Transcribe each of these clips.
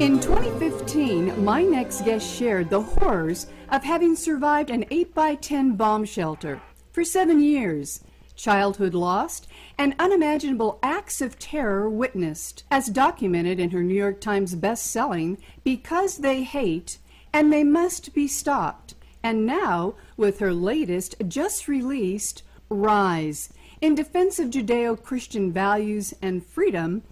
In 2015, my next guest shared the horrors of having survived an 8 by 10 bomb shelter for seven years, childhood lost, and unimaginable acts of terror witnessed, as documented in her New York Times best-selling Because They Hate and They Must Be Stopped, and now with her latest, just released, Rise, in defense of Judeo-Christian values and freedom,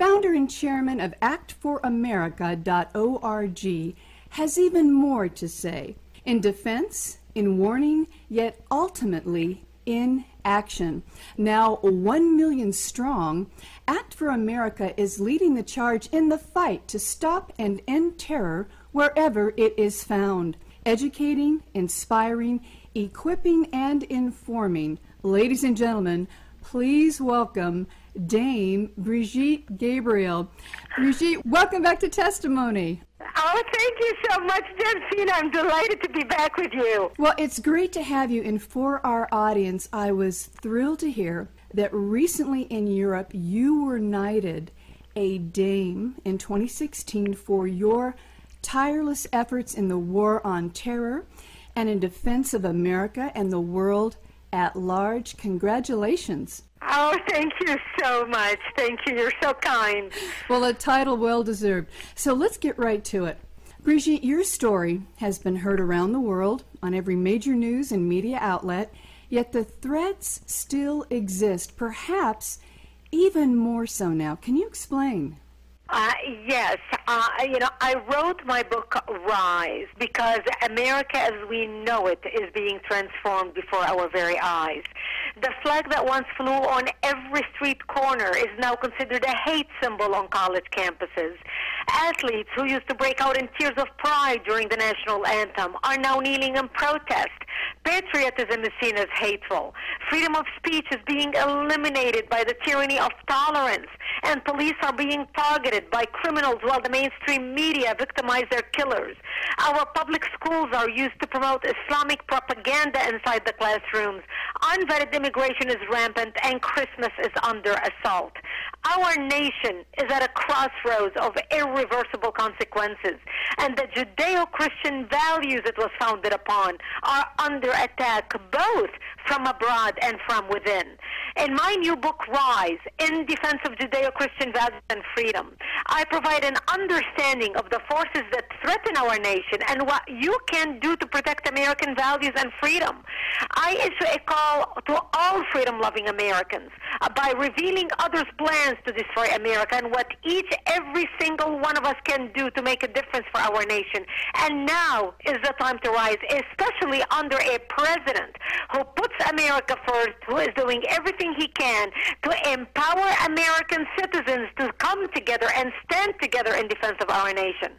founder and chairman of ActForAmerica.org, has even more to say in defense, in warning, yet ultimately in action. Now, 1 million strong, Act for America is leading the charge in the fight to stop and end terror wherever it is found, educating, inspiring, equipping, and informing. Ladies and gentlemen, please welcome Dame Brigitte Gabriel. Brigitte, welcome back to Testimony. Oh, thank you so much, Jensine. I'm delighted to be back with you. Well, it's great to have you. And for our audience, I was thrilled to hear that recently in Europe you were knighted a Dame in 2016 for your tireless efforts in the war on terror and in defense of America and the world at large. Congratulations. Oh, thank you so much. Thank you. You're so kind. Well, a title well deserved. So let's get right to it. Brigitte, your story has been heard around the world on every major news and media outlet, yet the threats still exist, perhaps even more so now. Can you explain? Uh, yes, uh, you know, I wrote my book Rise because America as we know it is being transformed before our very eyes. The flag that once flew on every street corner is now considered a hate symbol on college campuses. Athletes who used to break out in tears of pride during the national anthem are now kneeling in protest. Patriotism is seen as hateful. Freedom of speech is being eliminated by the tyranny of tolerance, and police are being targeted by criminals while the mainstream media victimize their killers. Our public schools are used to promote Islamic propaganda inside the classrooms. Unvetted immigration is rampant, and Christmas is under assault. Our nation is at a crossroads of irreversible consequences, and the Judeo Christian values it was founded upon are under attack both from abroad and from within. In my new book, Rise, In Defense of Judeo Christian Values and Freedom, I provide an understanding of the forces that threaten our nation and what you can do to protect American values and freedom. I issue a call to all freedom loving Americans uh, by revealing others' plans to destroy America and what each, every single one of us can do to make a difference for our nation. And now is the time to rise, especially under a president who puts America first, who is doing everything he can to empower American citizens to come together and stand together in defense of our nation.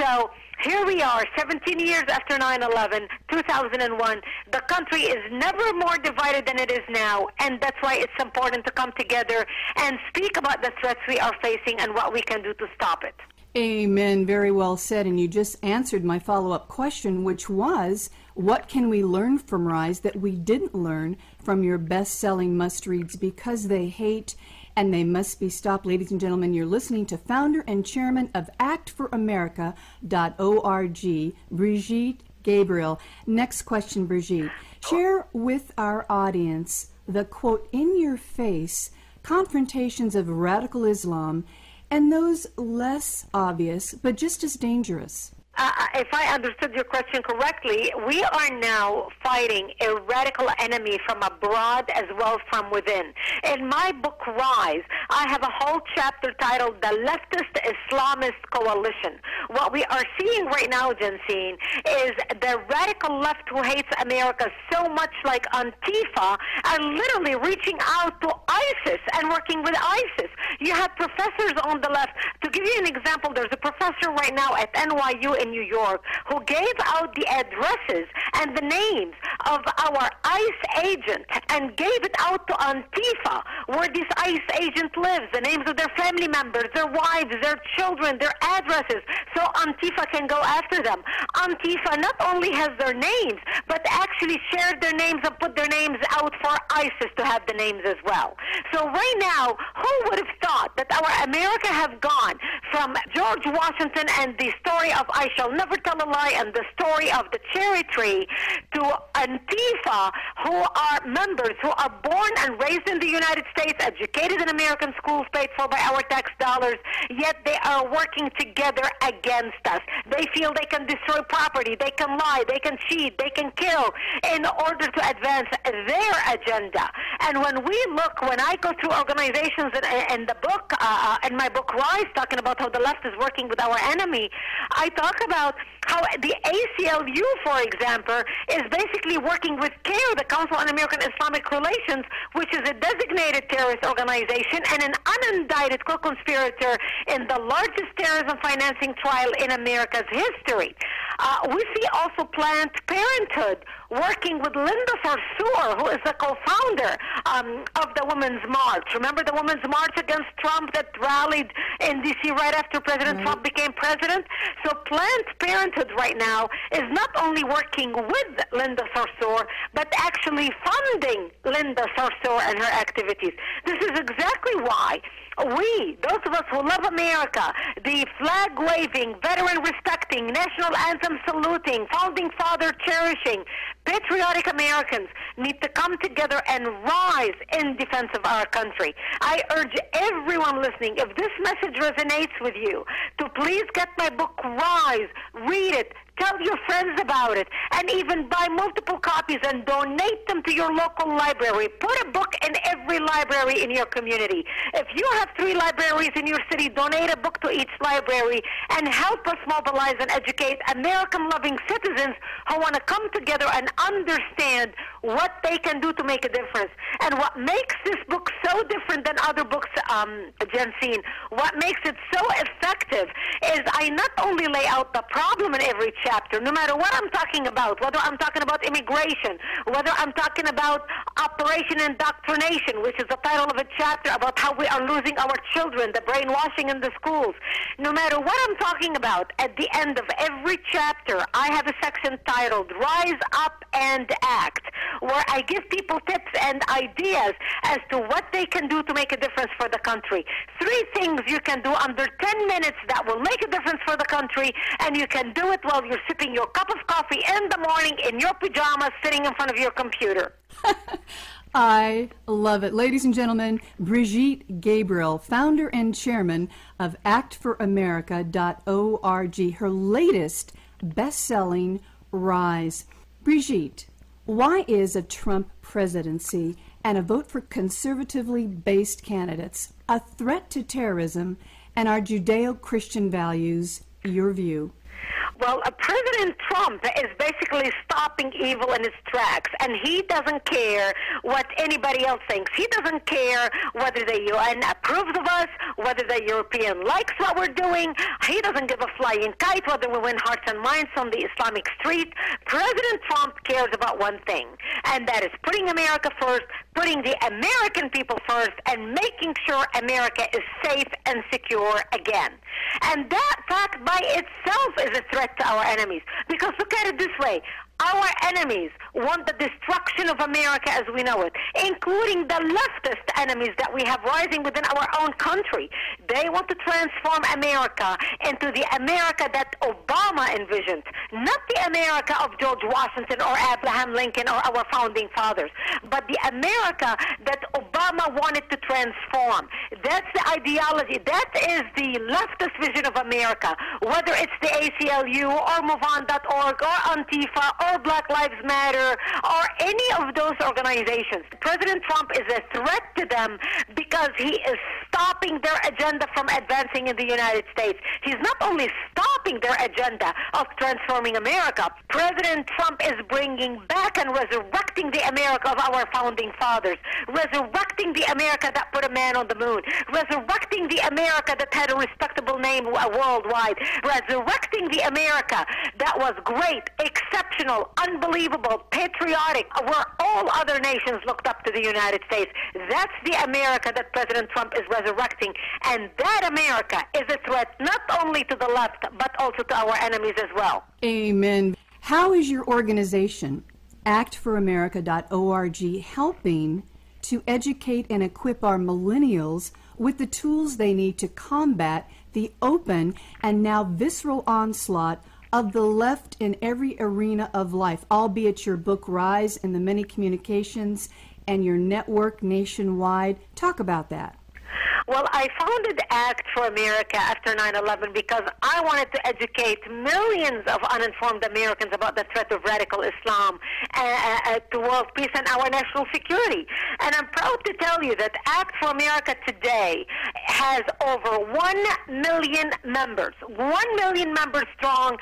So here we are, 17 years after 9-11, 2001. The country is never more divided than it is now, and that's why it's important to come together and speak about the threats we are facing and what we can do to stop it. Amen. Very well said. And you just answered my follow up question, which was what can we learn from Rise that we didn't learn from your best selling must reads because they hate and they must be stopped. Ladies and gentlemen, you're listening to founder and chairman of actforamerica.org, Brigitte Gabriel. Next question, Brigitte. Share with our audience the quote, in your face confrontations of radical Islam and those less obvious but just as dangerous. Uh, if I understood your question correctly, we are now fighting a radical enemy from abroad as well from within. In my book, Rise, I have a whole chapter titled The Leftist Islamist Coalition. What we are seeing right now, Jensine, is the radical left who hates America so much like Antifa are literally reaching out to ISIS and working with ISIS. You have professors on the left. To give you an example, there's a professor right now at NYU in New York who gave out the addresses and the names of our ICE agent and gave it out to Antifa, where this ICE agent lives, the names of their family members, their wives, their children, their addresses, so Antifa can go after them. Antifa not only has their names, but actually shared their names and put their names out for ISIS to have the names as well. So right now, who would have that our America have gone from George Washington and the story of I shall never tell a lie and the story of the cherry tree to Antifa, who are members who are born and raised in the United States, educated in American schools paid for by our tax dollars, yet they are working together against us. They feel they can destroy property, they can lie, they can cheat, they can kill in order to advance their agenda. And when we look, when I go through organizations in, in the book, uh, uh, in my book Rise, talking about how the left is working with our enemy, I talk about how the ACLU, for example, is basically working with CAIR, the Council on American Islamic Relations, which is a designated terrorist organization and an unindicted co-conspirator in the largest terrorism financing trial in America's history. Uh, we see also Planned Parenthood working with Linda Sarsour, who is the co-founder um, of the Women's March. Remember the Women's March against Trump that rallied in D.C. right after President mm-hmm. Trump became president? So Planned Parenthood right now is not only working with Linda Sarsour, but actually funding Linda Sarsour and her activities. This is exactly why we, those of us who love America, the flag waving, veteran respecting, national anthem saluting, founding father cherishing, patriotic Americans need to come together and rise in defense of our country. I urge everyone listening, if this message resonates with you, to please get my book Rise, read it, Tell your friends about it and even buy multiple copies and donate them to your local library. Put a book in every library in your community. If you have three libraries in your city, donate a book to each library and help us mobilize and educate American loving citizens who want to come together and understand what they can do to make a difference. And what makes this book so different than other books, um, Jensine, what makes it so effective is I not only lay out the problem in every chapter, no matter what I'm talking about, whether I'm talking about immigration, whether I'm talking about Operation Indoctrination, which is the title of a chapter about how we are losing our children, the brainwashing in the schools. No matter what I'm talking about, at the end of every chapter, I have a section titled Rise Up and Act, where I give people tips and ideas as to what they can do to make a difference for the country. Three things you can do under 10 minutes that will make a difference for the country, and you can do it while you're sipping your cup of coffee in the morning in your pajamas sitting in front of your computer. I love it. Ladies and gentlemen, Brigitte Gabriel, founder and chairman of actforamerica.org, her latest best selling Rise. Brigitte, why is a Trump presidency and a vote for conservatively based candidates a threat to terrorism and our Judeo Christian values, your view? Well, uh, President Trump is basically stopping evil in its tracks, and he doesn't care what anybody else thinks. He doesn't care whether the UN approves of us, whether the European likes what we're doing. He doesn't give a flying kite whether we win hearts and minds on the Islamic street. President Trump cares about one thing, and that is putting America first, putting the American people first, and making sure America is safe and secure again. And that fact by itself is a threat to our enemies. Because look at it this way our enemies want the destruction of America as we know it, including the leftist enemies that we have rising within our own country. They want to transform America into the America that Obama envisioned, not the America of George Washington or Abraham Lincoln or our founding fathers, but the America that Obama wanted to transform. That's the ideology. That is the leftist vision of America, whether it's the ACLU or MoveOn.org or Antifa or Black Lives Matter or any of those organizations. President Trump is a threat to them because he is stopping their agenda from advancing in the United States. He's not only stopping their agenda of transforming America, President Trump is bringing back and resurrecting the America of our founding fathers, resurrecting the America that put a man on the moon, resurrecting the America that had a respectable name worldwide, resurrecting the America that was great, exceptional, unbelievable, patriotic, where all other nations looked up to the United States. That's the America that President Trump is resurrecting. And that America is a threat not only to the left, but also to our enemies as well. Amen. How is your organization, actforamerica.org, helping to educate and equip our millennials with the tools they need to combat the open and now visceral onslaught of the left in every arena of life, albeit your book Rise and the many communications and your network nationwide. Talk about that. Well, I founded ACT for America after 9-11 because I wanted to educate millions of uninformed Americans about the threat of radical Islam uh, uh, to world peace and our national security. And I'm proud to tell you that ACT for America today has over 1 million members. 1 million members strong.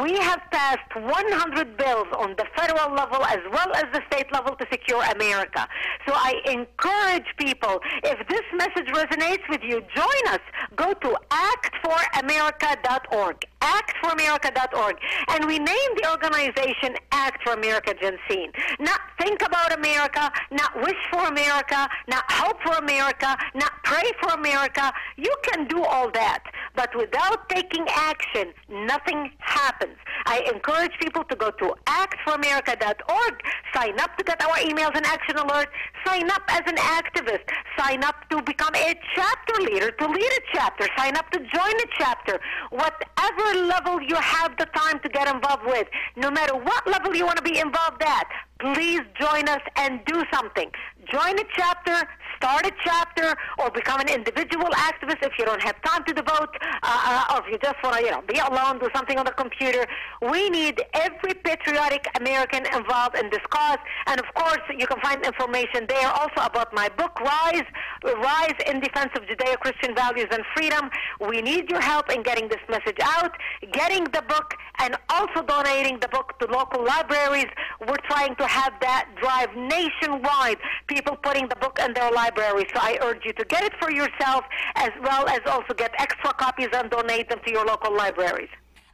We have passed 100 bills on the federal level as well as the state level to secure America. So I encourage people, if this message resonates, resonates with you, join us. Go to actforamerica.org. Actforamerica.org. And we name the organization Act for America Jensine. Not think about America, not wish for America, not hope for America, not pray for America. You can do all that. But without taking action, nothing happens. I encourage people to go to actforamerica.org, sign up to get our emails and action alerts, sign up as an activist, sign up to become a chapter leader, to lead a chapter, sign up to join a chapter. Whatever level you have the time to get involved with, no matter what level you want to be involved at, please join us and do something. Join a chapter, start a chapter, or become an individual activist if you don't have time to devote, uh, uh, or if you just want to, you know, be alone, do something on the computer. We need every patriotic American involved in this cause. And of course, you can find information there also about my book, Rise, Rise in Defense of Judeo-Christian Values and Freedom. We need your help in getting this message out, getting the book, and also donating the book to local libraries. We're trying to have that drive nationwide, people putting the book in their libraries. So I urge you to get it for yourself as well as also get extra copies and donate them to your local libraries.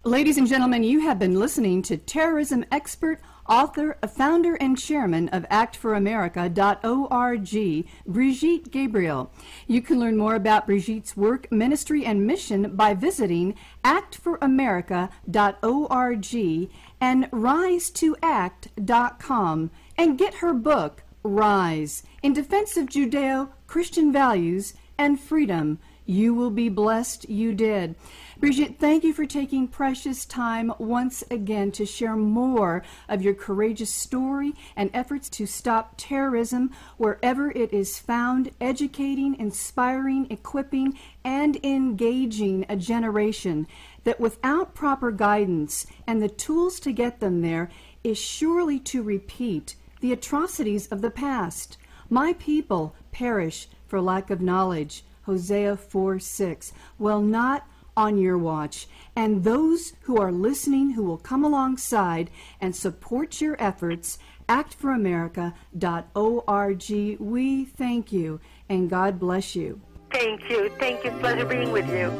Ladies and gentlemen, you have been listening to terrorism expert, author, founder, and chairman of ActForAmerica.org, Brigitte Gabriel. You can learn more about Brigitte's work, ministry, and mission by visiting ActForAmerica.org and RiseToAct.com and get her book, Rise, in Defense of Judeo Christian Values and Freedom. You will be blessed you did. Brigitte, thank you for taking precious time once again to share more of your courageous story and efforts to stop terrorism wherever it is found, educating, inspiring, equipping, and engaging a generation that without proper guidance and the tools to get them there is surely to repeat the atrocities of the past. My people perish for lack of knowledge. Hosea 4 6. Well, not on your watch. And those who are listening who will come alongside and support your efforts, actforamerica.org. We thank you and God bless you. Thank you. Thank you. Pleasure being with you.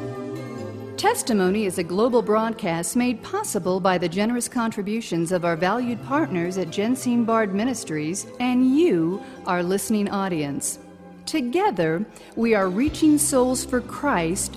Testimony is a global broadcast made possible by the generous contributions of our valued partners at Jensine Bard Ministries and you, our listening audience. Together, we are reaching souls for Christ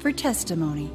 for testimony.